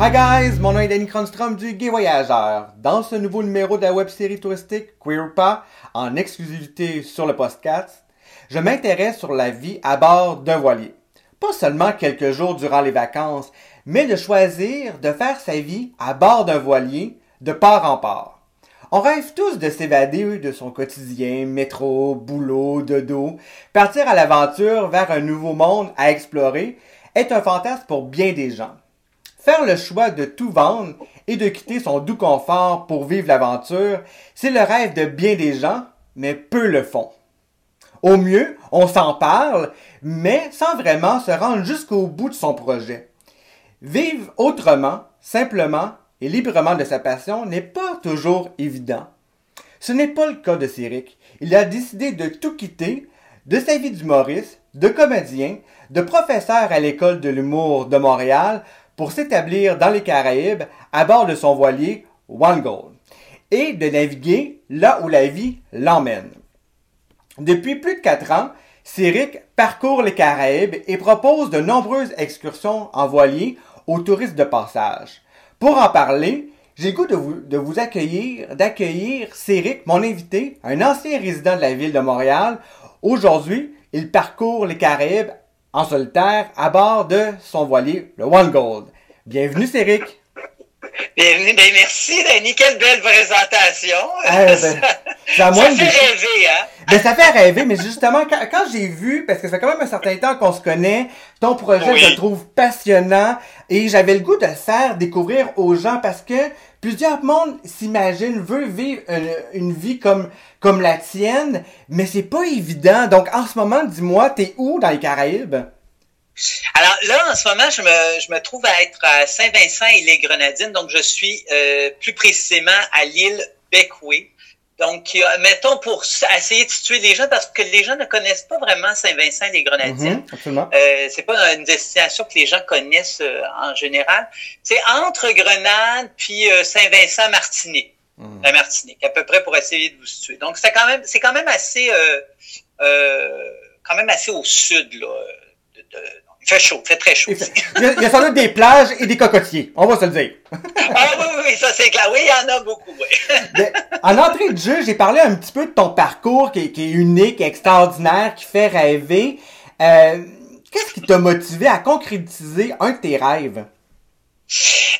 Hi guys, mon nom est Danny Cronstrom du Gay Voyageur. Dans ce nouveau numéro de la web série touristique Queer Pas, en exclusivité sur le podcast, je m'intéresse sur la vie à bord d'un voilier. Pas seulement quelques jours durant les vacances, mais de choisir de faire sa vie à bord d'un voilier de part en part. On rêve tous de s'évader de son quotidien, métro, boulot, dodo. Partir à l'aventure vers un nouveau monde à explorer est un fantasme pour bien des gens. Faire le choix de tout vendre et de quitter son doux confort pour vivre l'aventure, c'est le rêve de bien des gens, mais peu le font. Au mieux, on s'en parle, mais sans vraiment se rendre jusqu'au bout de son projet. Vivre autrement, simplement et librement de sa passion n'est pas toujours évident. Ce n'est pas le cas de Céric. Il a décidé de tout quitter, de sa vie d'humoriste, de comédien, de professeur à l'école de l'humour de Montréal pour s'établir dans les Caraïbes à bord de son voilier One Gold et de naviguer là où la vie l'emmène. Depuis plus de quatre ans, Céric parcourt les Caraïbes et propose de nombreuses excursions en voilier aux touristes de passage. Pour en parler, j'ai goût de vous, de vous accueillir, d'accueillir Céric, mon invité, un ancien résident de la ville de Montréal. Aujourd'hui, il parcourt les Caraïbes en solitaire à bord de son voilier, le One Gold. Bienvenue, Céric. Bienvenue, ben merci, Danny. Quelle belle présentation. Ah, ben, ça, ça fait rêver, hein? Ben, ça fait rêver, mais justement, quand, quand j'ai vu, parce que ça fait quand même un certain temps qu'on se connaît, ton projet, Oui. je le trouve passionnant, et j'avais le goût de le faire découvrir aux gens parce que plusieurs monde s'imaginent, veut vivre une, vie comme, la tienne, mais c'est pas évident. Donc, en ce moment, dis-moi, t'es où dans les Caraïbes? Alors là, en ce moment, je me, je me trouve à être à Saint-Vincent et les Grenadines. Donc, je suis euh, plus précisément à l'île Beckway. Donc, mettons pour essayer de situer les gens, parce que les gens ne connaissent pas vraiment Saint-Vincent et les Grenadines. Mhm, absolument. Euh, c'est pas une destination que les gens connaissent euh, en général. C'est entre Grenade puis euh, Saint-Vincent-Martinique. Mhm. La Martinique, à peu près pour essayer de vous situer. Donc c'est quand même c'est quand même assez euh, euh, quand même assez au sud là. de- de- il fait chaud, fait très chaud. Il fait- il y a, il y a sans doute des plages et des cocotiers, on va se le dire. ah oui, oui, oui, ça c'est clair. Oui, il y en a beaucoup, oui. Mais, en entrée de jeu, j'ai parlé un petit peu de ton parcours qui, est- qui est unique, extraordinaire, qui fait rêver. Euh, Qu'est-ce qui t'a motivé à concrétiser un de tes rêves?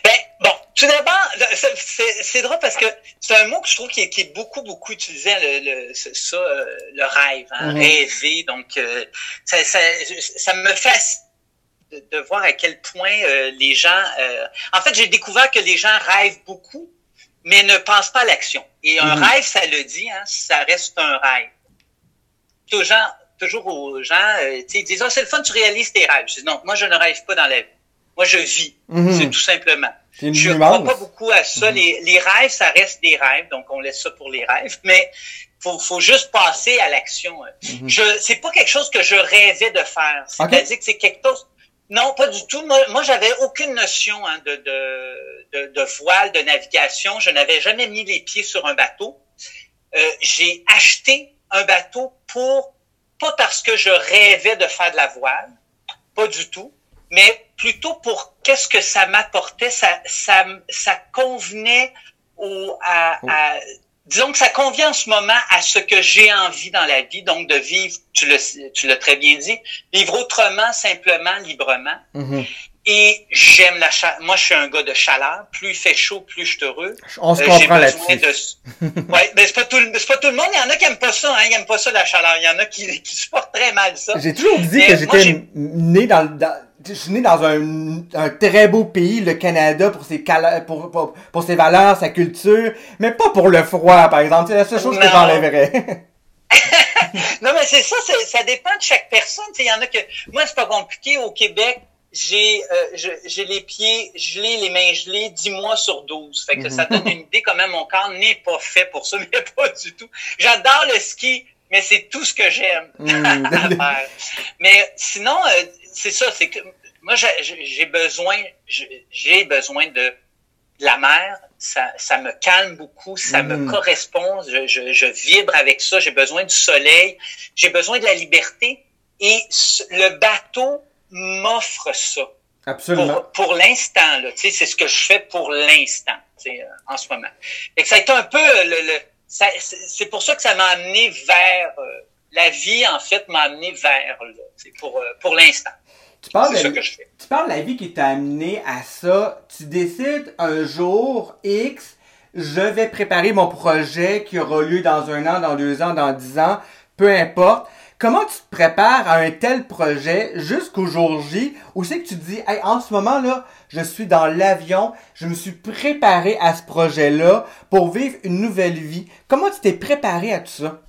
Ben, bon, tout d'abord, c'est- drôle parce que c'est un mot que je trouve qui est, qui est beaucoup, beaucoup utilisé, le, le, ça, euh, le rêve, hein, Mhm. rêver. Donc, euh, ça, ça, ça me fascine de, de voir à quel point euh, les gens... euh, en fait, j'ai découvert que les gens rêvent beaucoup, mais ne pensent pas à l'action. Et un Mhm. rêve, ça le dit, hein, ça reste un rêve. Toujours, toujours aux gens, euh, tu sais, ils disent, oh, c'est le fun, tu réalises tes rêves. Je dis, non, moi, je ne rêve pas dans la vie. Moi, je vis. Mhm. C'est tout simplement. Je crois nuance. pas beaucoup à ça. Mhm. Les, les rêves, ça reste des rêves, donc on laisse ça pour les rêves. Mais faut, faut juste passer à l'action. Mhm. Je, c'est pas quelque chose que je rêvais de faire. C'est-à-dire que c'est quelque chose. Non, pas du tout. Moi, j'avais aucune notion hein, de, de, de, de voile, de navigation. Je n'avais jamais mis les pieds sur un bateau. Euh, j'ai acheté un bateau pour pas parce que je rêvais de faire de la voile, pas du tout, mais plutôt pour qu'est-ce que ça m'apportait, ça, ça, ça convenait au, à, à- disons que ça convient en ce moment à ce que j'ai envie dans la vie, donc de vivre, tu l'as très bien dit, vivre autrement, simplement, librement. Mhm. Et j'aime la chaleur. Moi, je suis un gars de chaleur. Plus il fait chaud, plus je suis heureux. On se Euh, comprend là-dessus. de- ouais, mais c'est pas tout, le- c'est pas tout le monde. Il y en a qui aiment pas ça, hein. Ils aiment pas ça, la chaleur. Il y en a qui, qui supportent très mal ça. J'ai toujours dit Mais que j'étais né dans, dans- je suis né dans un, un très beau pays, le Canada, pour ses, cala- pour, pour, pour ses valeurs, sa culture, mais pas pour le froid, par exemple. C'est la seule chose que Non. j'enlèverais. Non, mais c'est ça, ça dépend de chaque personne. Il y en a que. Moi, c'est pas compliqué. Au Québec, j'ai euh, j'ai les pieds gelés, les mains gelées 10 mois sur 12. Fait que Mhm. ça donne une idée comment mon corps n'est pas fait pour ça, mais pas du tout. J'adore le ski, mais c'est tout ce que j'aime faire. Mais sinon, euh, c'est ça, c'est que moi, j'ai- besoin, j'ai besoin de de la mer, ça, ça me calme beaucoup, ça Mhm. me correspond, je, je, je vibre avec ça, j'ai besoin du soleil, j'ai besoin de la liberté et le bateau m'offre ça. Absolument. Pour, l'instant, là, c'est ce que je fais pour l'instant, euh, en ce moment. Et que ça a été un peu le, c'est pour ça que ça m'a amené vers euh, la vie, en fait, m'a amené vers là, pour, pour l'instant. Tu parles, de, que je fais. tu parles de la vie qui t'a amené à ça. Tu décides un jour X, je vais préparer mon projet qui aura lieu dans un an, dans deux ans, dans dix ans, peu importe. Comment tu te prépares à un tel projet jusqu'au jour J? Où c'est que tu te dis, hey, en ce moment là, je suis dans l'avion, je me suis préparé à ce projet-là pour vivre une nouvelle vie. Comment tu t'es préparé à tout ça?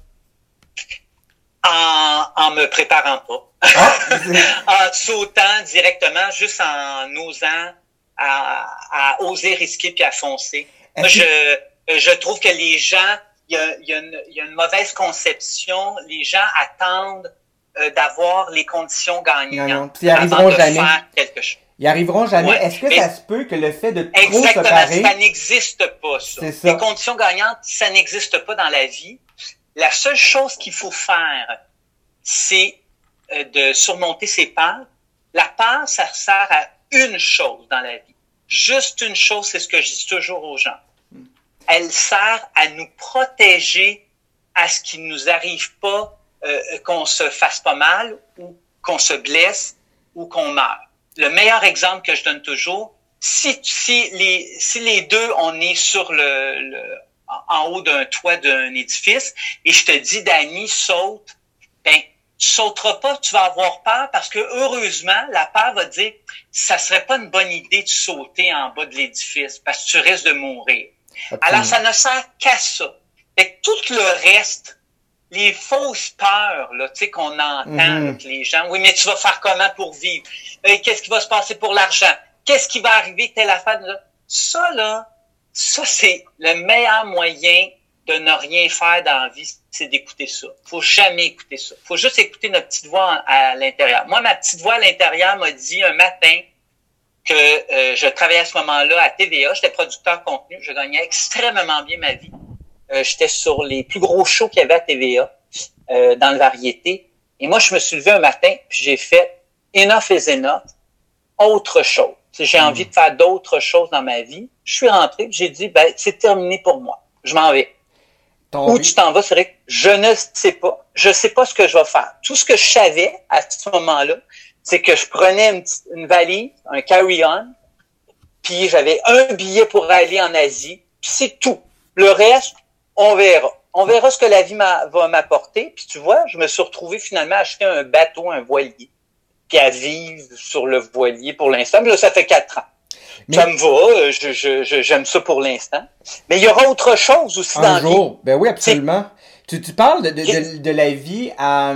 En, en me préparant pas. Ah, en sautant directement, juste en osant à, à oser risquer puis à foncer. je, je trouve que les gens y a, y, a une, y a, une mauvaise conception. Les gens attendent euh, d'avoir les conditions gagnantes ils arriveront jamais. quelque chose. Ils arriveront jamais. Est-ce que ça se peut que le fait de trop Exactement, ça n'existe pas, ça. ça. Les conditions gagnantes, ça n'existe pas dans la vie. La seule chose qu'il faut faire, c'est euh, de surmonter ses peurs. La peur, ça sert à une chose dans la vie. Juste une chose, c'est ce que je dis toujours aux gens elle sert à nous protéger à ce qu'il nous arrive pas, euh, qu'on se fasse pas mal ou qu'on se blesse ou qu'on meurt. Le meilleur exemple que je donne toujours, si, si, les, si les deux, on est sur le, le en haut d'un toit d'un édifice et je te dis, Danny, saute, ben, tu sauteras pas, tu vas avoir peur parce que heureusement, la peur va dire, ça serait pas une bonne idée de sauter en bas de l'édifice parce que tu risques de mourir. Alors, ça ne sert qu'à ça. Et tout le reste, les fausses peurs là, tu sais, qu'on entend mhm. avec les gens. Oui, mais tu vas faire comment pour vivre? Euh, qu'est-ce qui va se passer pour l'argent? Qu'est-ce qui va arriver? Telle affaire? Ça, là, ça, c'est le meilleur moyen de ne rien faire dans la vie, c'est d'écouter ça. Faut jamais écouter ça. Faut juste écouter notre petite voix à l'intérieur. Moi, ma petite voix à l'intérieur m'a dit un matin, que euh, je travaillais à ce moment-là à TVA. J'étais producteur contenu. Je gagnais extrêmement bien ma vie. Euh, j'étais sur les plus gros shows qu'il y avait à TVA euh, dans le variété. Et moi, je me suis levé un matin puis j'ai fait enough is enough. Autre chose. j'ai envie de faire d'autres choses dans ma vie. Je suis rentré j'ai dit, ben, c'est terminé pour moi. Je m'en vais. Où tu t'en vas, c'est vrai que je ne sais pas. Je sais pas ce que je vais faire. Tout ce que je savais à ce moment-là, c'est que je prenais une, valise, un carry-on, puis j'avais un billet pour aller en Asie, puis c'est tout. Le reste, on verra. On verra ce que la vie va m'apporter. Puis tu vois, je me suis retrouvé finalement à acheter un bateau, un voilier, puis à vivre sur le voilier pour l'instant. Là, ça fait quatre ans. Ça me va, je, j'aime ça pour l'instant. Mais il y aura autre chose aussi dans jour. vie. Ben oui, absolument. Tu, tu parles de, de, de, la vie à,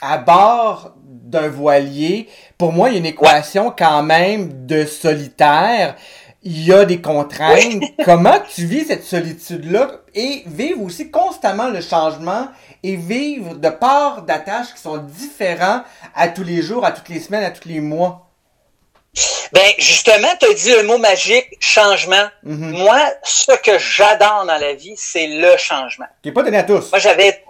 à bord d'un voilier, pour moi, il y a une équation quand même de solitaire. Il y a des contraintes. Comment tu vis cette solitude-là? Et vivre aussi constamment le changement et vivre de parts d'attaches qui sont différents à tous les jours, à toutes les semaines, à tous les mois? Ben, justement, tu as dit le mot magique, changement. Mm-hmm. Moi, ce que j'adore dans la vie, c'est le changement. Qui n'est pas donné à tous. Moi, j'avais...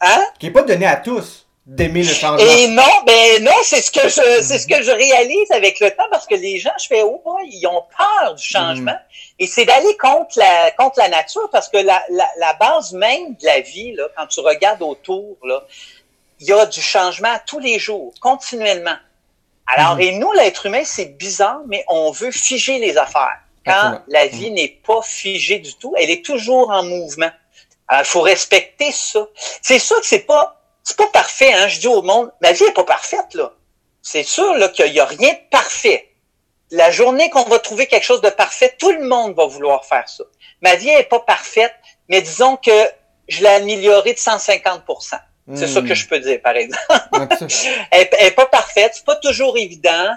Hein? Qui n'est pas donné à tous d'aimer le changement. Et non, ben non, c'est ce que je c'est ce que je réalise avec le temps parce que les gens, je fais oh ils ont peur du changement mm. et c'est d'aller contre la contre la nature parce que la, la, la, base même de la vie là, quand tu regardes autour là, il y a du changement tous les jours, continuellement. Alors mm. et nous l'être humain, c'est bizarre mais on veut figer les affaires. Quand la vie mm. n'est pas figée du tout, elle est toujours en mouvement. Alors il faut respecter ça. C'est sûr que c'est pas c'est pas parfait, hein. Je dis au monde, ma vie est pas parfaite, là. C'est sûr, là, qu'il y a rien de parfait. La journée qu'on va trouver quelque chose de parfait, tout le monde va vouloir faire ça. Ma vie est pas parfaite, mais disons que je l'ai améliorée de 150 c'est ça que je peux dire, par exemple. elle, n'est pas parfaite, c'est pas toujours évident.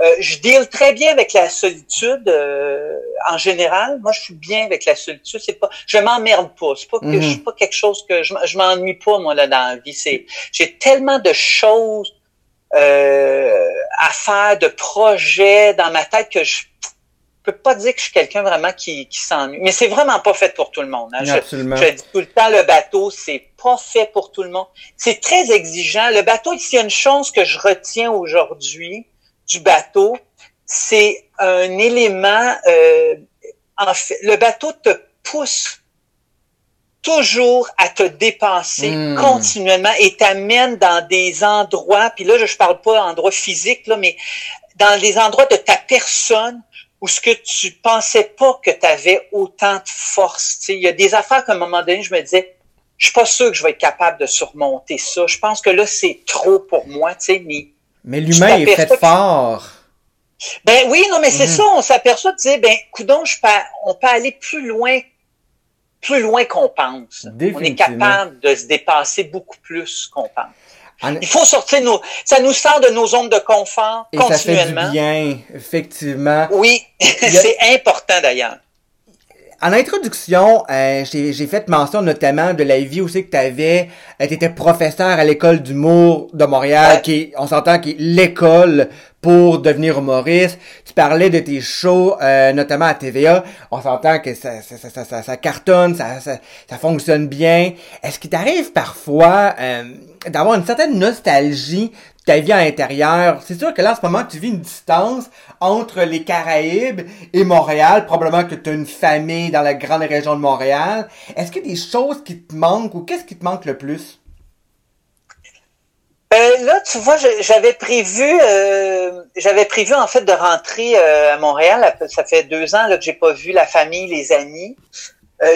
Euh, je deal très bien avec la solitude euh, en général. Moi, je suis bien avec la solitude. C'est pas, je m'emmerde pas. C'est pas que je suis pas quelque chose que je, je m'ennuie pas moi là dans la vie. C'est, j'ai tellement de choses euh, à faire, de projets dans ma tête que je peux pas dire que je suis quelqu'un vraiment qui, qui s'ennuie. Mais c'est vraiment pas fait pour tout le monde. Hein. Absolument. Je, dis tout le temps, le bateau, c'est pas fait pour tout le monde. C'est très exigeant. Le bateau, s'il y a une chose que je retiens aujourd'hui du bateau, c'est un élément, euh, en fait, le bateau te pousse toujours à te dépenser hmm. continuellement et t'amène dans des endroits, puis là, je, ne parle pas d'endroits physiques, là, mais dans des endroits de ta personne où ce que tu pensais pas que tu avais autant de force. Il y a des affaires qu'à un moment donné, je me disais, je suis pas sûr que je vais être capable de surmonter ça. Je pense que là, c'est trop pour moi, tu sais, mais... Mais l'humain est fait fort. Ben oui, non, mais c'est mhm. ça, on s'aperçoit de dire, ben, coudon, je peux, on peut aller plus loin, plus loin qu'on pense. On est capable de se dépasser beaucoup plus qu'on pense. Il faut sortir nos, ça nous sort de nos zones de confort Et continuellement. Ça fait du bien, effectivement. Oui, c'est important d'ailleurs. En introduction, euh, j'ai fait mention notamment de la vie aussi que tu avais. Euh, tu étais professeur à l'école d'humour de Montréal, qui on s'entend qui est l'école pour devenir humoriste. Tu parlais de tes shows, euh, notamment à TVA. On s'entend que ça, ça, ça, ça, ça cartonne, ça, ça, ça, fonctionne bien. Est-ce qu'il t'arrive parfois euh, d'avoir une certaine nostalgie ta vie à l'intérieur. C'est sûr que là, en ce moment, tu vis une distance entre les Caraïbes et Montréal. Probablement que tu as une famille dans la grande région de Montréal. Est-ce qu'il y a des choses qui te manquent ou qu'est-ce qui te manque le plus? Euh, là, tu vois, j'avais prévu, euh, j'avais prévu en fait de rentrer euh, à Montréal. Ça fait deux ans là, que j'ai pas vu la famille, les amis.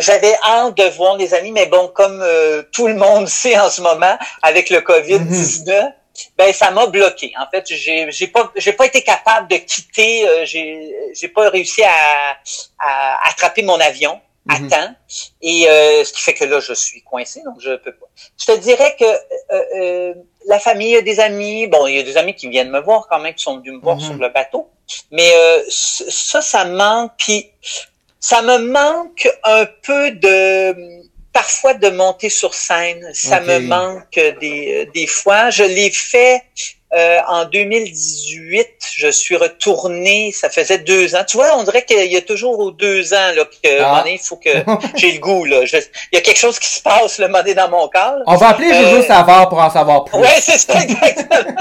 j'avais hâte de voir les amis, mais bon, comme tout le monde sait en ce moment avec le Covid-19, ben ça m'a bloqué. En fait, j'ai j'ai pas j'ai pas été capable de quitter. Euh, j'ai j'ai pas réussi à, à attraper mon avion à mhm. temps. Et euh, ce qui fait que là, je suis coincé, donc je peux pas. Je te dirais que euh, euh la famille, des amis, bon, il y a des amis qui viennent me voir quand même, qui sont venus me voir mhm. sur le bateau. Mais euh, ça, ça manque. Puis ça me manque un peu de parfois de monter sur scène. Ça me manque des, des fois. Je l'ai fait euh, en 2018. Je suis retourné. Ça faisait deux ans. Tu vois, on dirait qu'il y a toujours aux deux ans là, que ah. il faut que j'ai le goût. Là. il y a quelque chose qui se passe le moment dans mon corps. On va appeler Jojo euh, Savard pour en savoir plus. Oui, c'est ça, exactement.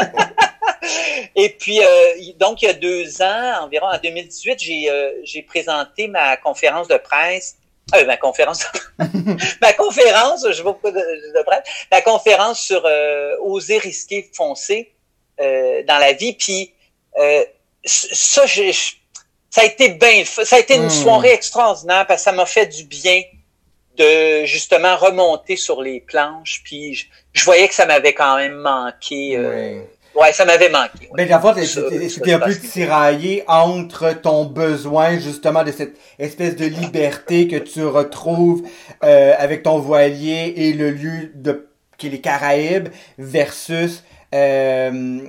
Et puis, euh, donc, il y a deux ans, environ en 2018, j'ai euh, j'ai présenté ma conférence de presse euh, ma conférence, ma conférence, je vois pas de, de la conférence sur euh, oser risquer foncer euh, dans la vie. Puis euh, ça, ça a été bien, ça a été une hmm. soirée extraordinaire parce que ça m'a fait du bien de justement remonter sur les planches. Puis je, voyais que ça m'avait quand même manqué. Euh, Ouais, ça m'avait manqué. Ben, la c'était un peu tiraillé entre ton besoin, justement, de cette espèce de liberté que tu retrouves euh, avec ton voilier et le lieu de qui est les Caraïbes versus euh,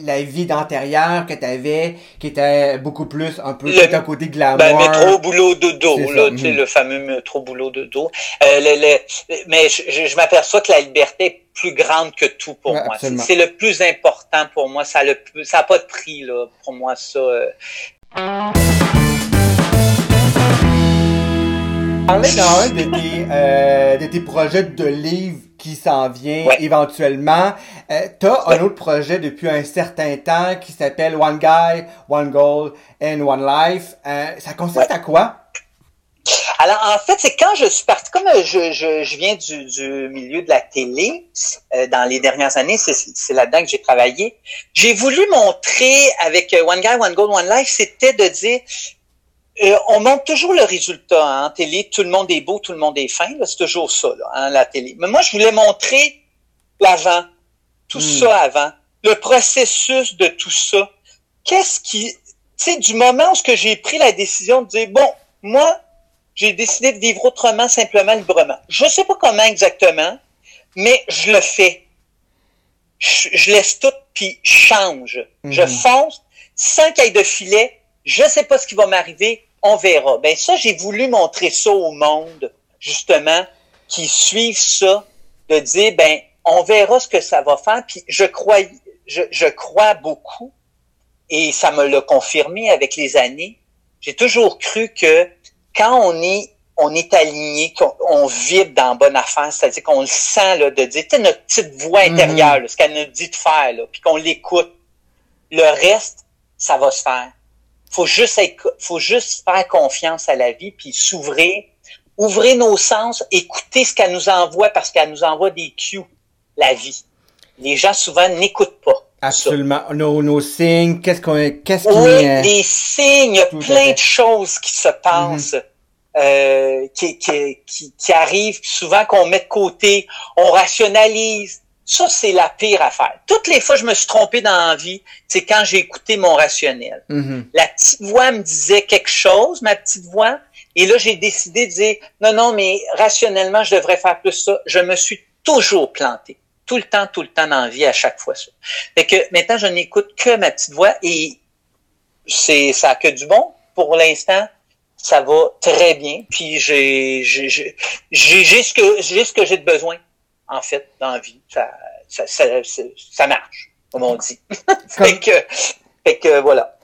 la vie d'antérieure que tu avais, qui était beaucoup plus un peu le, un côté glamour. Ben, métro, boulot, dodo, là, tu sais, le fameux métro, boulot, dodo. Euh, le, mais je, je m'aperçois que la liberté est plus grande que tout pour moi. C'est le plus important pour moi. Ça n'a ça pas de prix, là, pour moi, ça. Euh. Parler dans un de tes, euh, de tes projets de livre qui s'en vient éventuellement. Euh, tu as un autre projet depuis un certain temps qui s'appelle One Guy, One Goal and One Life. Euh, ça consiste à quoi? Alors, en fait, c'est quand je suis parti, comme je, je, je viens du, du, milieu de la télé, euh, dans les dernières années, c'est là-dedans que j'ai travaillé, j'ai voulu montrer avec One Guy, One Goal, One Life, c'était de dire, euh, on montre toujours le résultat hein, en télé. Tout le monde est beau, tout le monde est fin. C'est toujours ça, là, hein, la télé. Mais moi, je voulais montrer l'avant, tout hmm. ça avant, le processus de tout ça. Qu'est-ce qui, tu sais, du moment où j'ai pris la décision de dire, bon, moi, j'ai décidé de vivre autrement, simplement, librement. Je sais pas comment exactement, mais je le fais. Je, laisse tout, puis change. Je hmm. fonce, sans qu'il y ait de filet, je sais pas ce qui va m'arriver, on verra. Ben ça, j'ai voulu montrer ça au monde, justement, qui suivent ça, de dire, ben, on verra ce que ça va faire. Puis je crois, je, je crois beaucoup, et ça me l'a confirmé avec les années. J'ai toujours cru que quand on est on est aligné, qu'on vibre dans bonne affaire, c'est-à-dire qu'on le sent là, de dire, tu notre petite voix intérieure, mm-hmm. ce qu'elle nous dit de faire, là, puis qu'on l'écoute. Le reste, ça va se faire. Faut juste être, faut juste faire confiance à la vie puis s'ouvrir, ouvrir nos sens, écouter ce qu'elle nous envoie parce qu'elle nous envoie des cues, la vie. Les gens souvent n'écoutent pas. Absolument. Nos, nos signes, qu'est-ce qu'on, qu'est-ce Oui, des signes, plein de choses qui se passent. Mm-hmm. Euh, qui, qui, qui, qui arrivent souvent qu'on met de côté, on rationalise. Ça, c'est la pire affaire. Toutes les fois que je me suis trompé dans la vie, c'est quand j'ai écouté mon rationnel. Mm-hmm. La petite voix me disait quelque chose, ma petite voix, et là, j'ai décidé de dire, non, non, mais rationnellement, je devrais faire plus ça. Je me suis toujours planté. Tout le temps, tout le temps dans la vie, à chaque fois ça. Fait que maintenant, je n'écoute que ma petite voix et c'est ça a que du bon pour l'instant ça va très bien. Puis j'ai j'ai j'ai ce que j'ai ce que j'ai de besoin en fait dans la vie. Ça ça, ça, ça marche comme on dit. fait que fait que voilà.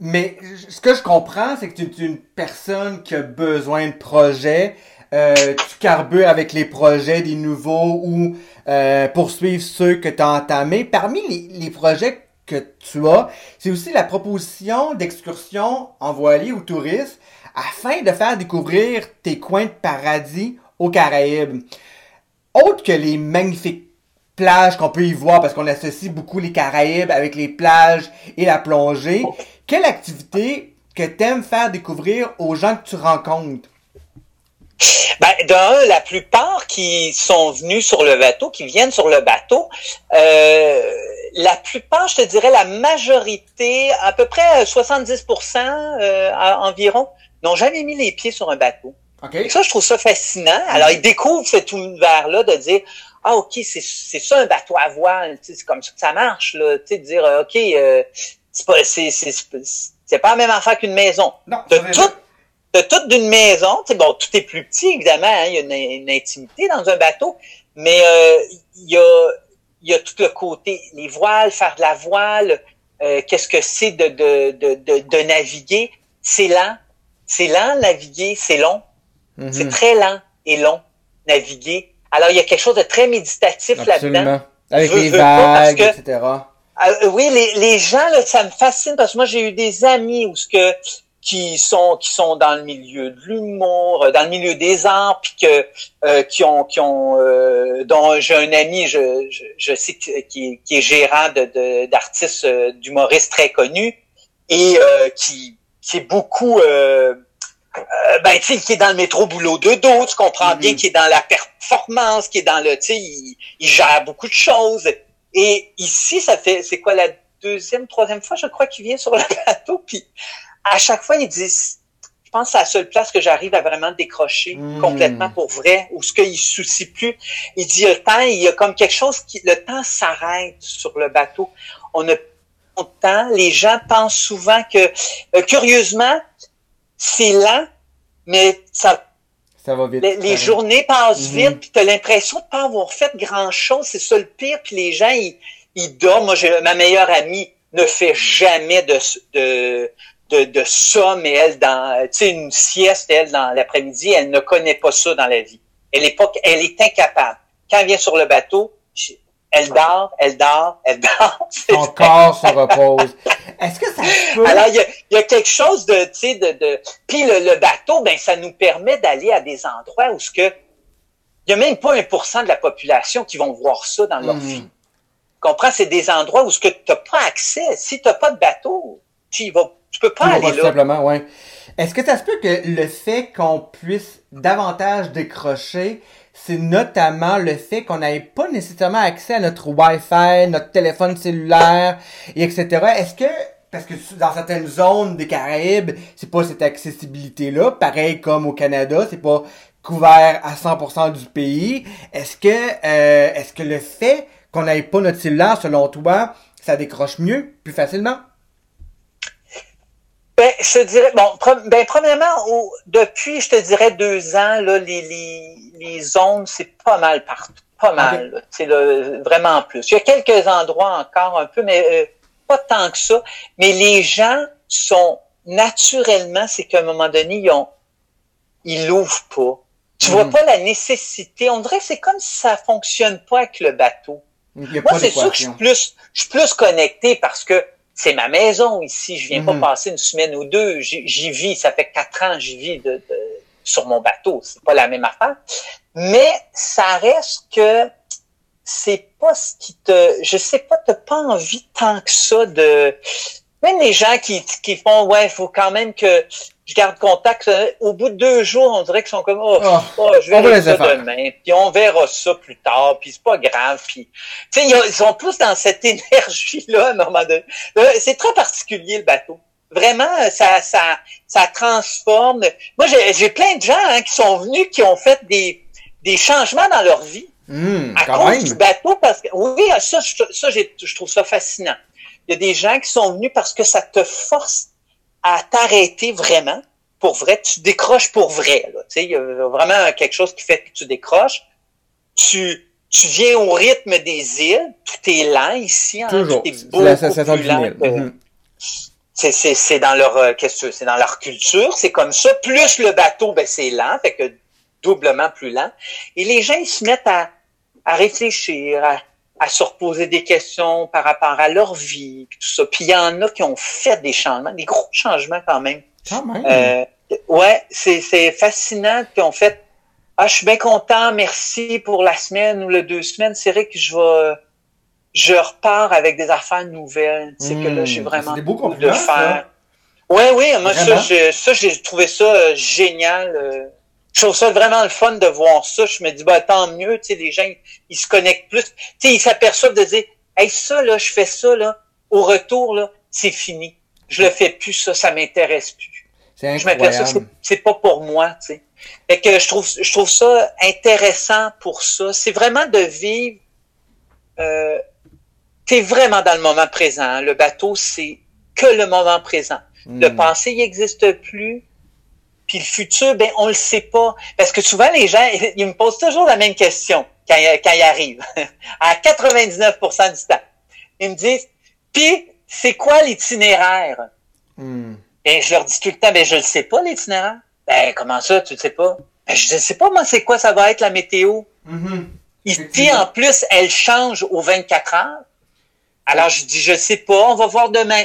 Mais ce que je comprends, c'est que tu es une personne qui a besoin de projets. Euh, tu carbures avec les projets des nouveaux ou euh, poursuivre ceux que tu as entamés. Parmi les, les projets que tu as, c'est aussi la proposition d'excursion en voilier ou touristes afin de faire découvrir tes coins de paradis aux Caraïbes. Autre que les magnifiques plages qu'on peut y voir, parce qu'on associe beaucoup les Caraïbes avec les plages et la plongée, quelle activité que t'aimes faire découvrir aux gens que tu rencontres? Ben, d'un, la plupart qui sont venus sur le bateau, qui viennent sur le bateau, euh, la plupart, je te dirais la majorité, à peu près 70% euh, environ, n'ont jamais mis les pieds sur un bateau. Okay. Ça, je trouve ça fascinant. Alors, ils découvrent cet univers-là de dire, ah, OK, c'est ça un bateau à voile, c'est comme ça que ça marche, là, de dire, euh, OK, euh, c'est pas, c'est, c'est, pas la même affaire qu'une maison. Non, de tout, de toute d'une maison, bon, tout est plus petit, évidemment, hein, il y a une, intimité dans un bateau, mais euh, il y a, il y a tout le côté, les voiles, faire de la voile, euh, qu'est-ce que c'est de, de, de, de, de naviguer, c'est lent, c'est lent naviguer, c'est long. Mhm. C'est très lent et long naviguer. Alors, il y a quelque chose de très méditatif là-dedans. Avec les vagues, etc. Euh, oui, les, les gens, là, ça me fascine parce que moi, j'ai eu des amis où ce que qui sont qui sont dans le milieu de l'humour, euh, dans le milieu des arts, puis que euh, qui ont qui ont euh, dont j'ai un ami, je, je, je sais qui, qui est gérant de d'artistes d'humoristes très connus et qui qui est beaucoup euh, ben, tu sais, qui est dans le métro boulot de dos, tu comprends bien, mm-hmm. qui est dans la performance, qui est dans le, tu sais, il, gère beaucoup de choses. Et ici, ça fait, c'est quoi la deuxième, troisième fois, je crois, qu'il vient sur le plateau, puis à chaque fois, il dit, je pense que c'est la seule place que j'arrive à vraiment décrocher mm. complètement pour vrai, ou ce qu'il se soucie plus. Il dit, le temps, il y a comme quelque chose qui, le temps s'arrête sur le bateau. On a temps. Les gens pensent souvent que, euh, curieusement, c'est lent, mais ça, ça va vite. Les, journées passent mhm. vite, puis tu as l'impression de pas avoir fait grand-chose. C'est ça le pire. Puis les gens, ils, ils dorment. Moi, j'ai ma meilleure amie ne fait jamais de, de, de, de ça, mais elle, dans, tu sais, une sieste, elle, dans l'après-midi, elle ne connaît pas ça dans la vie. Elle est pas, elle est incapable. Quand elle vient sur le bateau, elle dort, elle dort, elle dort. Son corps se repose. Est-ce que ça peut... Alors, il y a, quelque chose de, tu sais, de, de... Puis le, bateau, ben, ça nous permet d'aller à des endroits où ce que... Il y a même pas un pour cent de la population qui vont voir ça dans leur hmm. vie. Tu comprends? C'est des endroits où ce que tu n'as pas accès. Si tu n'as pas de bateau, tu y vas, tu peux pas aller là. Simplement, ouais. Est-ce que ça se peut que le fait qu'on puisse davantage décrocher c'est notamment le fait qu'on n'avait pas nécessairement accès à notre Wi-Fi, notre téléphone cellulaire, et etc. Est-ce que parce que dans certaines zones des Caraïbes, c'est pas cette accessibilité-là, pareil comme au Canada, c'est pas couvert à 100% du pays. Est-ce que euh, est-ce que le fait qu'on n'ait pas notre cellulaire, selon toi, ça décroche mieux, plus facilement? Ben, je dirais, bon, ben, premièrement, depuis, je te dirais deux ans, là, les, les, les zones, c'est pas mal partout. Pas mal. C'est vraiment plus. Il y a quelques endroits encore un peu, mais euh, pas tant que ça. Mais les gens sont naturellement, c'est qu'à un moment donné, ils ont, ils l'ouvrent pas. Tu vois mhm. pas la nécessité. On dirait que c'est comme si ça fonctionne pas avec le bateau. Moi, c'est sûr que je suis plus, je suis plus connecté parce que c'est ma maison ici. Je viens pas mhm. passer une semaine ou deux. J'y vis. Ça fait quatre ans j'y vis de, sur mon bateau. C'est pas la même affaire. Mais ça reste que c'est pas ce qui te, je sais pas, t'as pas envie tant que ça de, même les gens qui, qui font, ouais, il faut quand même que je garde contact. Euh, au bout de deux jours, on dirait qu'ils sont comme, oh, ah, oh je vais ça demain, puis on verra ça plus tard, puis c'est pas grave. Puis, tu sais, ils sont plus dans cette énergie-là à un moment donné. Euh, c'est très particulier le bateau. Vraiment, ça, ça, ça transforme. Moi, j'ai plein de gens hein, qui sont venus, qui ont fait des, des changements dans leur vie. Mmh, à cause même. du bateau, parce que oui, ça, ça, je trouve ça fascinant. Il y a des gens qui sont venus parce que ça te force à t'arrêter vraiment, pour vrai, tu décroches pour vrai. Là. Il y a vraiment quelque chose qui fait que tu décroches. Tu, tu viens au rythme des îles, tout est lent ici, hein, Toujours. tout est beaucoup plus lent. C'est dans leur euh, qu'est-ce c'est dans leur culture, c'est comme ça. Plus le bateau, ben c'est lent, fait que doublement plus lent. Et les gens ils se mettent à, à réfléchir, à, à se reposer des questions par rapport à leur vie, puis tout ça. Puis il y en a qui ont fait des changements, des gros changements quand même. Quand même. Euh, ouais, c'est, c'est fascinant qu'ils ont fait. Ah, je suis bien content, merci pour la semaine ou les deux semaines. C'est vrai que je vais, je repars avec des affaires nouvelles. C'est que là, j'ai hmm, vraiment des beaux de faire. Ouais, oui, moi ça, j'ai, ça, j'ai trouvé ça euh, génial. Euh, je trouve ça vraiment le fun de voir ça. Je me dis, bah, tant mieux, tu sais, les gens, ils, se connectent plus. Tu sais, ils s'aperçoivent de dire, hey, ça, là, je fais ça, là, au retour, là, c'est fini. Je le fais plus, ça, ça m'intéresse plus. C'est Je m'aperçois c'est pas pour moi, tu sais. Fait que je trouve, je trouve ça intéressant pour ça. C'est vraiment de vivre, euh, t'es vraiment dans le moment présent. Le bateau, c'est que le moment présent. Le hmm. passé, il n'existe plus. Puis le futur, ben on le sait pas. Parce que souvent, les gens, ils me posent toujours la même question quand, quand ils arrivent. à 99% du temps. Ils me disent, puis c'est quoi l'itinéraire? Hmm. Ben, je leur dis tout le temps, ben je le sais pas, l'itinéraire. Ben comment ça, tu le sais pas? Ben, je ne sais pas, moi, c'est quoi ça va être la météo? Mm Ici, en plus, elle change aux 24 heures. Alors, je dis, je sais pas, on va voir demain.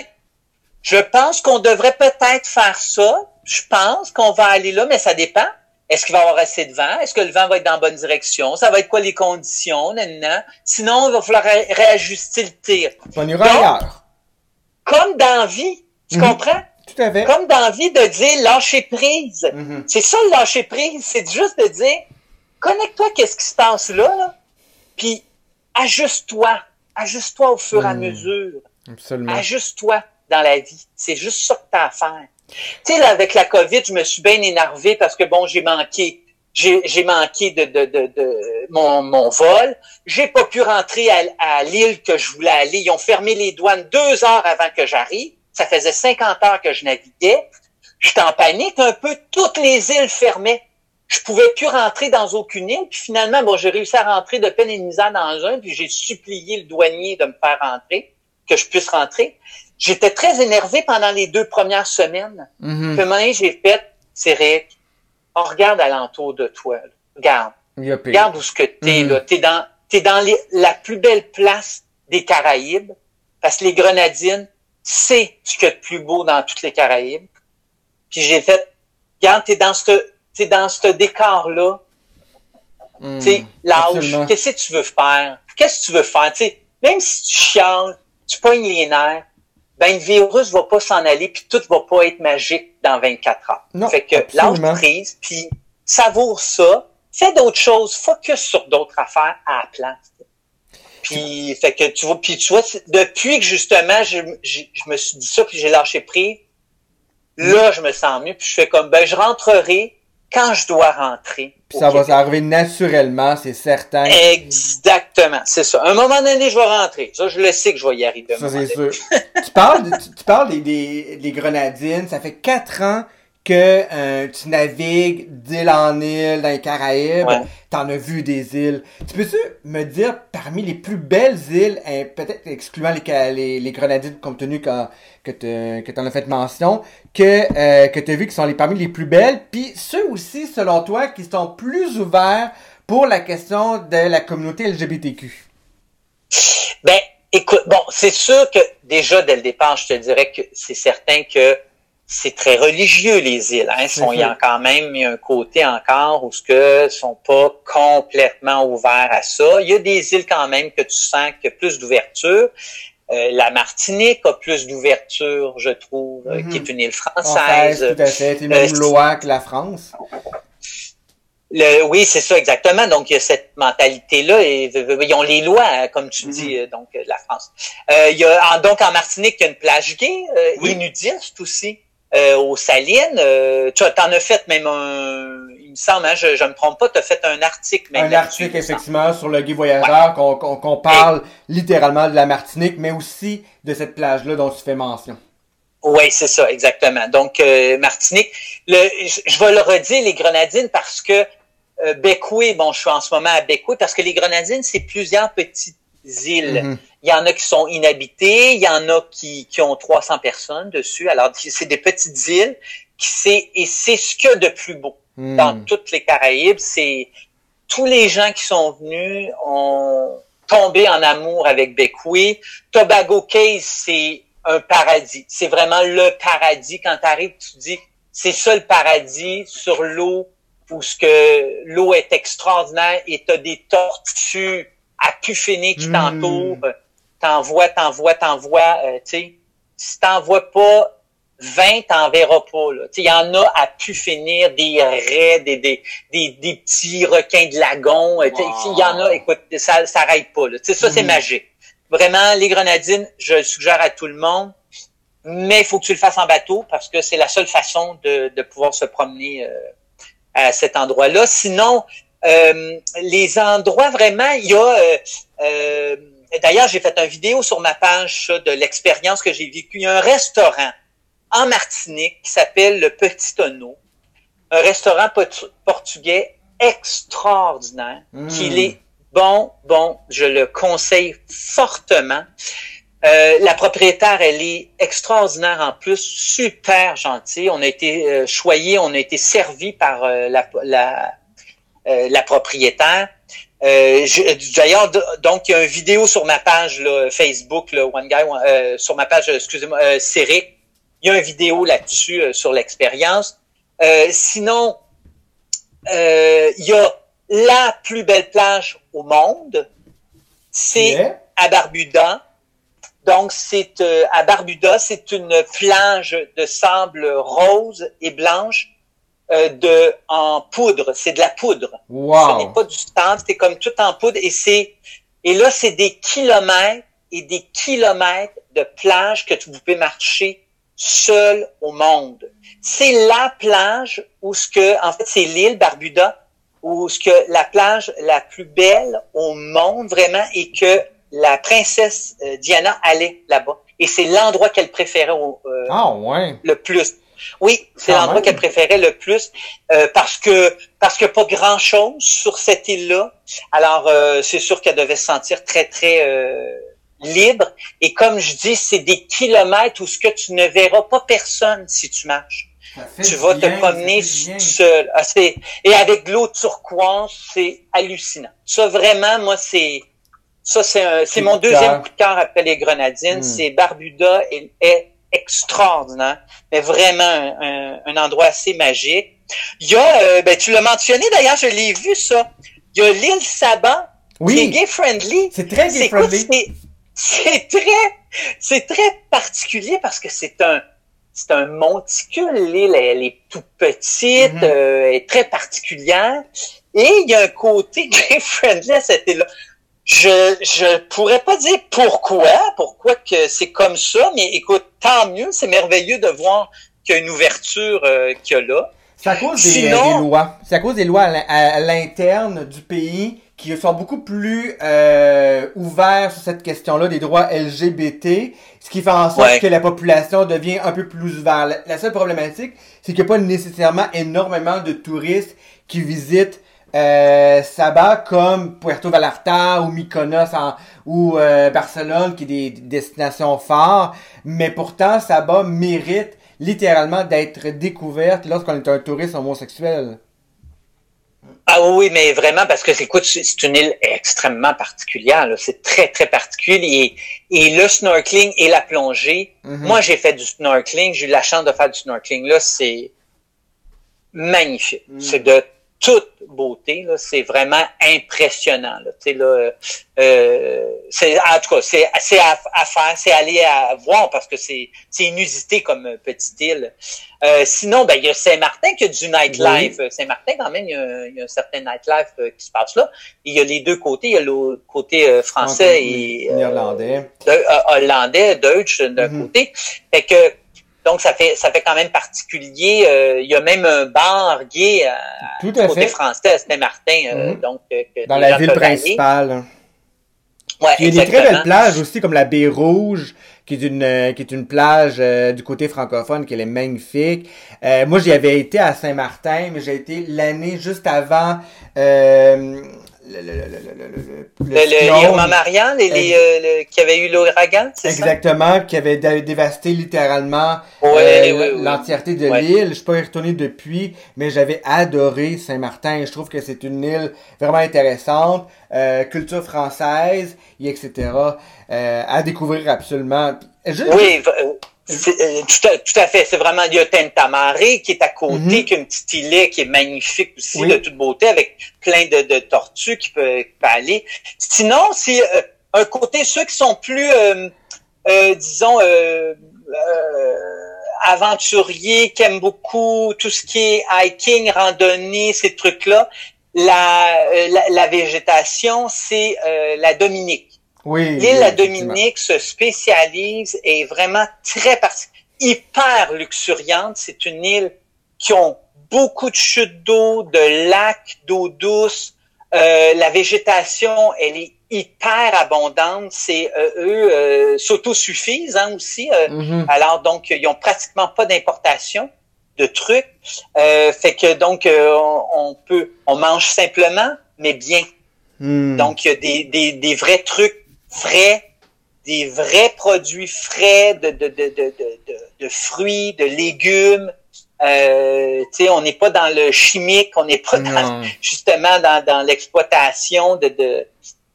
Je pense qu'on devrait peut-être faire ça, je pense qu'on va aller là, mais ça dépend. Est-ce qu'il va y avoir assez de vent? Est-ce que le vent va être dans la bonne direction? Ça va être quoi les conditions? Sinon, il va falloir réajuster le tir. On ira ailleurs. Comme dans vie. Tu mhm. comprends? Tout à fait. Comme dans vie de dire lâcher prise. Mhm. C'est ça le lâcher prise. C'est juste de dire, connecte-toi qu'est-ce qui se passe là, là? Puis ajuste-toi. Ajuste-toi au fur et à mesure. Absolument. Ajuste-toi dans la vie. C'est juste ça que tu as à faire. Tu sais, là, avec la COVID, je me suis bien énervé parce que, bon, j'ai manqué j'ai manqué de, de, de, de, mon, mon vol. J'ai pas pu rentrer à, à l'île que je voulais aller. Ils ont fermé les douanes deux heures avant que j'arrive. Ça faisait 50 heures que je naviguais. J'étais en panique un peu. Toutes les îles fermaient. Je pouvais plus rentrer dans aucune île. Puis finalement, bon, j'ai réussi à rentrer de peine et de misère dans un. Puis j'ai supplié le douanier de me faire rentrer, que je puisse rentrer. J'étais très énervé pendant les deux premières semaines. Mm -hmm. j'ai fait, c'est Rick, on regarde alentour de toi. Regarde. Regarde où ce que t'es, mm là. T'es dans, t'es dans la plus belle place des Caraïbes. Parce que les Grenadines, c'est ce qu'il y a de plus beau dans toutes les Caraïbes. Puis j'ai fait, regarde, t'es dans ce, t'es dans ce décor-là. Mm, tu sais, l'âge, qu'est-ce que tu veux faire? Qu'est-ce que tu veux faire? Tu sais, même si tu chiales, tu pognes les nerfs, ben le virus va pas s'en aller, puis tout va pas être magique dans 24 heures. Non, fait que lâche prise, puis savoure ça, fais d'autres choses, focus sur d'autres affaires à la place. Puis, fait que tu vois, puis tu vois, depuis que justement, je, je, me suis dit ça, puis j'ai lâché prise, là, je me sens mieux, puis je fais comme, ben, je rentrerai quand je dois rentrer. ça va arriver naturellement, c'est certain. Exactement, c'est ça. Un moment donné, je vais rentrer. Ça, je le sais que je vais y arriver. Ça, c'est sûr. tu parles, tu, parles des, des, des, grenadines. Ça fait quatre ans que euh, tu navigues d'île en île dans les Caraïbes, t'en as vu des îles. Tu peux-tu me dire parmi les plus belles îles, hein, peut-être excluant les, les, les Grenadines compte tenu que, que t'en as fait mention, que, euh, que tu as vu qui sont les, parmi les plus belles, puis ceux aussi, selon toi, qui sont plus ouverts pour la question de la communauté LGBTQ? Ben, Écoute, bon, c'est sûr que déjà dès le départ, je te dirais que c'est certain que c'est très religieux les îles. Hein. il y a quand même un côté encore où ce que sont pas complètement ouverts à ça. Il y a des îles quand même que tu sens qu'il y a plus d'ouverture. Euh, la Martinique a plus d'ouverture, je trouve, euh, qui est mhm. une île française. tout à fait. C'est même euh, loi que la France. Le, oui, c'est ça exactement. Donc il y a cette mentalité-là et ils ont les lois, hein, comme tu mhm. dis, donc de la France. il y a donc en Martinique il y a une plage gay, oui. nudiste aussi euh, aux Salines. Euh, tu en as fait même un, il me semble, hein, je, ne me trompe pas, tu as fait un article même. Un article, effectivement, sur le Guy Voyageur, qu'on parle littéralement de la Martinique, mais aussi de cette plage-là dont tu fais mention. Oui, c'est ça, exactement. Donc, euh, Martinique, le, je, vais le redire, les grenadines, parce que euh, Bécoué, bon, je suis en ce moment à Bécoué, parce que les grenadines, c'est plusieurs petites îles. Mhm. Il y en a qui sont inhabitées, il y en a qui, qui ont 300 personnes dessus. Alors, c'est des petites îles qui c'est et c'est ce qu'il y a de plus beau hmm. dans toutes les Caraïbes. C'est tous les gens qui sont venus ont tombé en amour avec Bequia. Tobago Cay, c'est un paradis. C'est vraiment le paradis. Quand tu arrives, tu dis, c'est ça le paradis sur l'eau où ce que l'eau est extraordinaire et tu as des tortues à pu finir qui hmm. t'entourent t'envoies, t'envoies, t'envoies, euh, tu sais, si t'envoies pas 20, t'en verras pas. Là. Il y en a à pu finir des raies, des, des, des, petits requins de lagon. Il y en a, écoute, ça s'arrête pas. Là. ça, c'est mm-hmm. magique. Vraiment, les grenadines, je le suggère à tout le monde, mais il faut que tu le fasses en bateau parce que c'est la seule façon de, de pouvoir se promener euh, à cet endroit-là. Sinon, euh, les endroits vraiment, il y a euh, D'ailleurs, j'ai fait une vidéo sur ma page de l'expérience que j'ai vécue. Il y a un restaurant en Martinique qui s'appelle le Petit Tonneau. Un restaurant portugais extraordinaire, mmh. qui est bon, bon, je le conseille fortement. Euh, la propriétaire, elle est extraordinaire en plus, super gentille. On a été euh, choyé, on a été servi par euh, la, la, euh, la propriétaire. Euh, D'ailleurs, donc il y a une vidéo sur ma page là, Facebook, là, One Guy, euh, sur ma page, excusez-moi, euh, Il y a une vidéo là-dessus euh, sur l'expérience. Euh, sinon, il y a la plus belle plage au monde, c'est à Barbuda. Donc, c'est à Barbuda, c'est une plage de sable rose et blanche euh, de en poudre. C'est de la poudre. Wow. Ce n'est pas du sable, c'est comme tout en poudre. Et c'est et là, c'est des kilomètres et des kilomètres de plage que tu pouvez marcher seul au monde. C'est la plage où ce que, en fait, c'est l'île Barbuda, où ce que la plage la plus belle au monde vraiment et que la princesse euh, Diana allait là-bas. Et c'est l'endroit qu'elle préférait au, euh, ah, ouais. le plus. Oui, c'est l'endroit qu'elle préférait le plus euh, parce que parce que pas grand chose sur cette île-là. Alors euh, c'est sûr qu'elle devait se sentir très très euh, libre. Et comme je dis, c'est des kilomètres où ce que tu ne verras pas personne si tu marches. Tu vas te promener seul. Ah, et avec l'eau turquoise, c'est hallucinant. Ça vraiment, moi c'est ça c'est c'est mon deuxième coup de cœur après les Grenadines. Hmm. C'est Barbuda et, et extraordinaire, mais vraiment un, endroit assez magique. Il y a, euh, ben, tu l'as mentionné d'ailleurs, je l'ai vu ça. Il y a l'île Saba, oui. qui est gay friendly. C'est très gay friendly. C'est très, c'est très particulier parce que c'est un, c'est un monticule. L'île, elle est toute petite, mm-hmm. euh, elle est très particulière. Et il y a un côté gay friendly à cette île-là. Je je pourrais pas dire pourquoi, pourquoi que c'est comme ça, mais écoute, tant mieux, c'est merveilleux de voir qu'il y a une ouverture euh, qu'il y a là. C'est à cause des, lois. C'est à cause des lois à l'interne du pays qui sont beaucoup plus euh, ouverts sur cette question-là des droits LGBT, ce qui fait en sorte que la population devient un peu plus ouverte. La, seule problématique, c'est qu'il n'y a pas nécessairement énormément de touristes qui visitent euh, Saba comme Puerto Vallarta ou Mykonos ou euh, Barcelone qui est des destinations phares, mais pourtant Saba mérite littéralement d'être découverte lorsqu'on est un touriste homosexuel. Ah oui, mais vraiment, parce que écoute, c'est une île extrêmement particulière. C'est très, très particulier. Et, et, le snorkeling et la plongée, mm-hmm. moi j'ai fait du snorkeling, j'ai eu la chance de faire du snorkeling. Là, c'est magnifique. Mm. C'est de toute beauté. C'est vraiment impressionnant. Là. Là, euh, c'est, en tout cas, c'est, c'est à, faire, c'est aller à voir parce que c'est, c'est inusité comme petite île. Euh, sinon, ben, il y a Saint-Martin qui a du nightlife. Saint-Martin, quand même, il y, a, il y, a, un certain nightlife euh, qui se passe là. Il y a les deux côtés. Il y a le côté euh, français et néerlandais. hollandais, Deutsch d'un mm-hmm. côté. Fait que donc, ça fait ça fait quand même particulier. Euh, il y a même un bar gay à, Tout à côté fait. français à Saint-Martin. Euh, mhm. donc, euh, Dans la ville principale. Ouais, il y a des très belles plages aussi, comme la baie Rouge, qui est une qui est une plage du côté francophone, qui est magnifique. moi, j'y avais été à Saint-Martin, mais j'ai été l'année juste avant le, le, Marianne, euh, qui avait eu l'ouragan, c'est ça? Exactement, qui avait dévasté littéralement euh, l'entièreté de l'île. Je suis pas y retourné depuis, mais j'avais adoré Saint-Martin. Je trouve que c'est une île vraiment intéressante, euh, culture française, et etc. à découvrir absolument. oui, euh, tout, à, fait. C'est vraiment, il y a Tentamare qui est à côté, mhm. qui a une petite île qui est magnifique aussi, de toute beauté, avec plein de, tortues qui peuvent, aller. Sinon, c'est euh, un côté, ceux qui sont plus, euh, disons, aventuriers, qui aiment beaucoup tout ce qui est hiking, randonnée, ces trucs-là, la, la, végétation, c'est la Dominique. Oui, L'île la Dominique se spécialise et est vraiment très hyper luxuriante. C'est une île qui ont beaucoup de chutes d'eau, de lacs, d'eau douce. Euh, la végétation, elle est hyper abondante. C'est euh, eux euh, s'autosuffisent hein, aussi. Euh, mm-hmm. Alors donc ils ont pratiquement pas d'importation de trucs. fait que donc on, peut on mange simplement mais bien. Mm. Donc il y a des, des, des vrais trucs frais, des vrais produits frais de, de, de, de, de, de fruits, de légumes. Euh, on n'est pas dans le chimique, on n'est pas justement dans, dans l'exploitation de, de,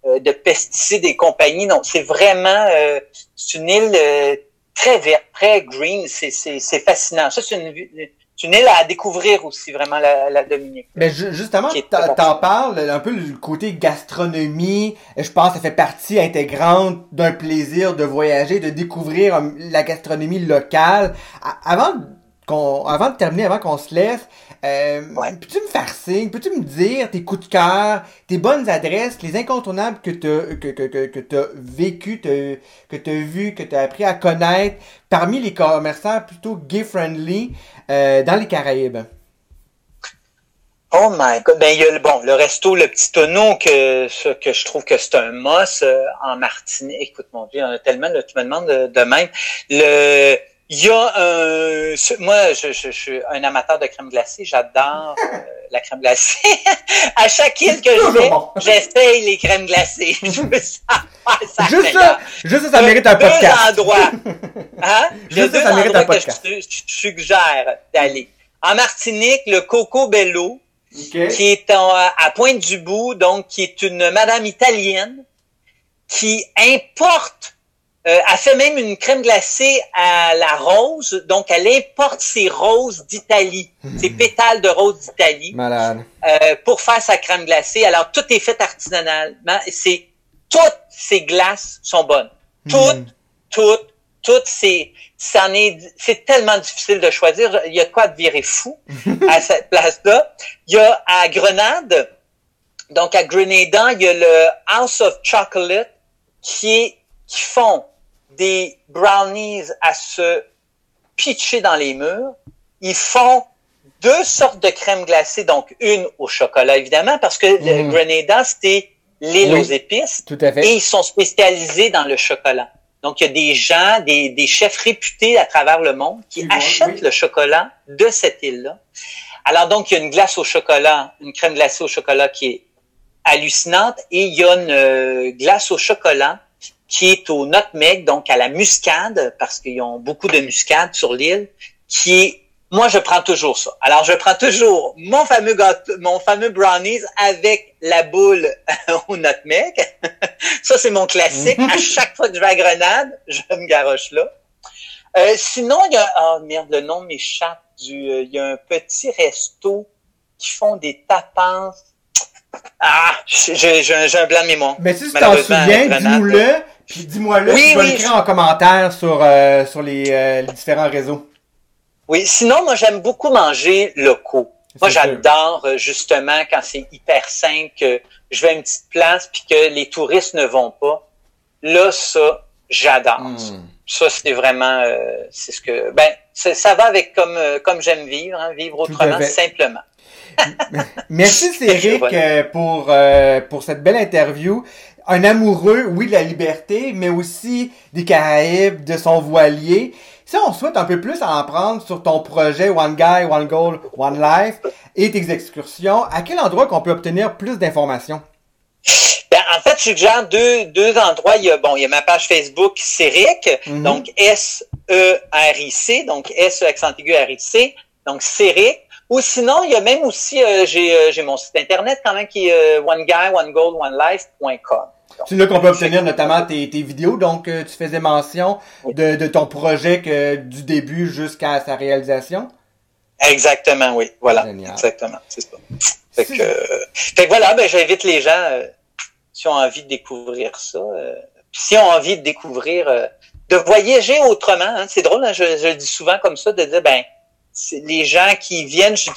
euh, de pesticides et compagnie. Donc, c'est vraiment euh, une île euh, très verte, très green. C'est fascinant. Ça, c'est une, c'est une île à découvrir aussi, vraiment, la, la Dominique. Mais justement, t'en parles un peu du côté gastronomie. Je pense que ça fait partie intégrante d'un plaisir de voyager, de découvrir euh, la gastronomie locale. Avant avant de terminer, avant qu'on se laisse, euh, peux-tu me faire signe, peux-tu me dire tes coups de cœur, tes bonnes adresses, les incontournables que tu que, que, que, que as vécu, que tu as vu, que tu as appris à connaître parmi les commerçants plutôt gay-friendly euh, dans les Caraïbes? Oh my god. Ben, il y a le, bon, le resto, le petit tonneau que, que je trouve que c'est un must euh, en Martinique. Écoute, mon Dieu, il y en a tellement, là, tu me demandes de, de même. Le, il y a un... Moi, je, je, je, suis un amateur de crème glacée. J'adore euh, la crème glacée. à chaque île que je vais, j'essaye les crèmes glacées. je veux ça, juste ça, juste ça, ça mérite un podcast. Deux endroits. Hein? Juste ça, ça mérite un podcast. Que je, je, suggère d'aller. En Martinique, le Coco Bello, qui est à Pointe-du-Bout, donc qui est une madame italienne qui importe euh, elle fait même une crème glacée à la rose, donc elle importe ses roses d'Italie, hmm. ses pétales de rose d'Italie. Euh, pour faire sa crème glacée. Alors tout est fait artisanalement. C'est toutes ces glaces sont bonnes, hmm. toutes, toutes, toutes. C'est, c'en est, c'est tellement difficile de choisir. Il y a quoi de virer fou à cette place-là. Il y a à Grenade, donc à Grenada, il y a le House of Chocolate qui est qui font des brownies à se pitcher dans les murs. Ils font deux sortes de crème glacée, donc une au chocolat évidemment, parce que le mm. Grenada, c'était l'île aux épices. Tout à fait. Et ils sont spécialisés dans le chocolat. Donc, il y a des gens, des, des chefs réputés à travers le monde qui achètent le chocolat de cette île-là. Alors, donc, il y a une glace au chocolat, une crème glacée au chocolat qui est hallucinante et il y a une euh, glace au chocolat qui est au nutmeg, donc à la muscade, parce qu'ils ont beaucoup de muscade sur l'île, qui est moi, je prends toujours ça. Alors, je prends toujours mon fameux gâteau, mon fameux brownies avec la boule au nutmeg. ça, c'est mon classique. à chaque fois que je vais à Grenade, je me garoche là. Euh, sinon, il y a, oh merde, le nom m'échappe du, euh, il y a un petit resto qui font des tapas. Ah, j'ai un blanc de mémoire. Mais si tu t'en souviens, dis-nous-le, puis dis-moi-le, oui, je vais l'écrire en commentaire sur, euh, sur les, les différents réseaux. Oui, sinon, moi, j'aime beaucoup manger locaux. Moi, j'adore euh, justement quand c'est hyper simple, que je vais à une petite place puis que les touristes ne vont pas. Là, ça, j'adore. Hmm. Ça, c'est vraiment, euh, c'est ce que, ben, ça va avec comme euh, comme j'aime vivre, hein, vivre autrement simplement. Merci Cédric pour pour cette belle interview. Un amoureux, oui, de la liberté, mais aussi des Caraïbes, de son voilier. Si on souhaite un peu plus en apprendre sur ton projet One Guy, One Goal, One Life et tes excursions, à quel endroit qu'on peut obtenir plus d'informations? Ben, en fait, je suggère deux, deux endroits. Il y a, bon, il y a ma page Facebook Céric, mhm. donc S-E-R-I-C, donc S e accent aigu R-I-C, donc Céric. Ou sinon, il y a même aussi, euh, j'ai, euh, j'ai mon site internet quand même qui est euh, oneguy, c'est là qu'on peut obtenir notamment tes, tes vidéos. Donc, euh, tu faisais mention de, de ton projet que, du début jusqu'à sa réalisation? Exactement, oui. Voilà. Exactement. C'est ça. Fait que, euh, fait que voilà, ben, j'invite les gens, euh, qui ont envie de découvrir ça, si ont envie de découvrir, de voyager autrement. Hein. C'est drôle, hein, je, je, le dis souvent comme ça, de dire, ben, les gens qui viennent, je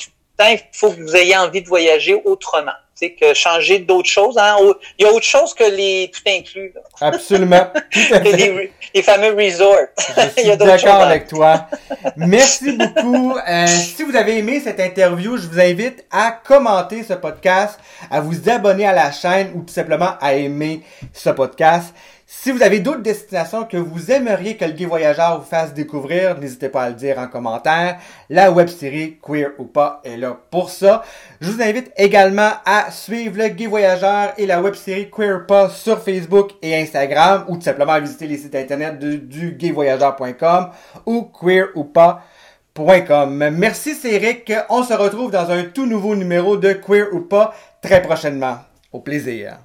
il faut que vous ayez envie de voyager autrement que changer d'autres choses. Hein. Il y a autre chose que les tout inclus. Absolument. les, fameux resorts. Je suis d'accord avec toi. Merci beaucoup. Euh, si vous avez aimé cette interview, je vous invite à commenter ce podcast, à vous abonner à la chaîne ou tout simplement à aimer ce podcast. Si vous avez d'autres destinations que vous aimeriez que le Gay Voyageur vous fasse découvrir, n'hésitez pas à le dire en commentaire. La web série Queer ou pas est là pour ça. Je vous invite également à suivre le Gay Voyageur et la web série Queer ou pas sur Facebook et Instagram ou tout simplement à visiter les sites internet du gayvoyageur.com ou queeroupas.com. Merci Céric. On se retrouve dans un tout nouveau numéro de Queer ou pas très prochainement. Au plaisir.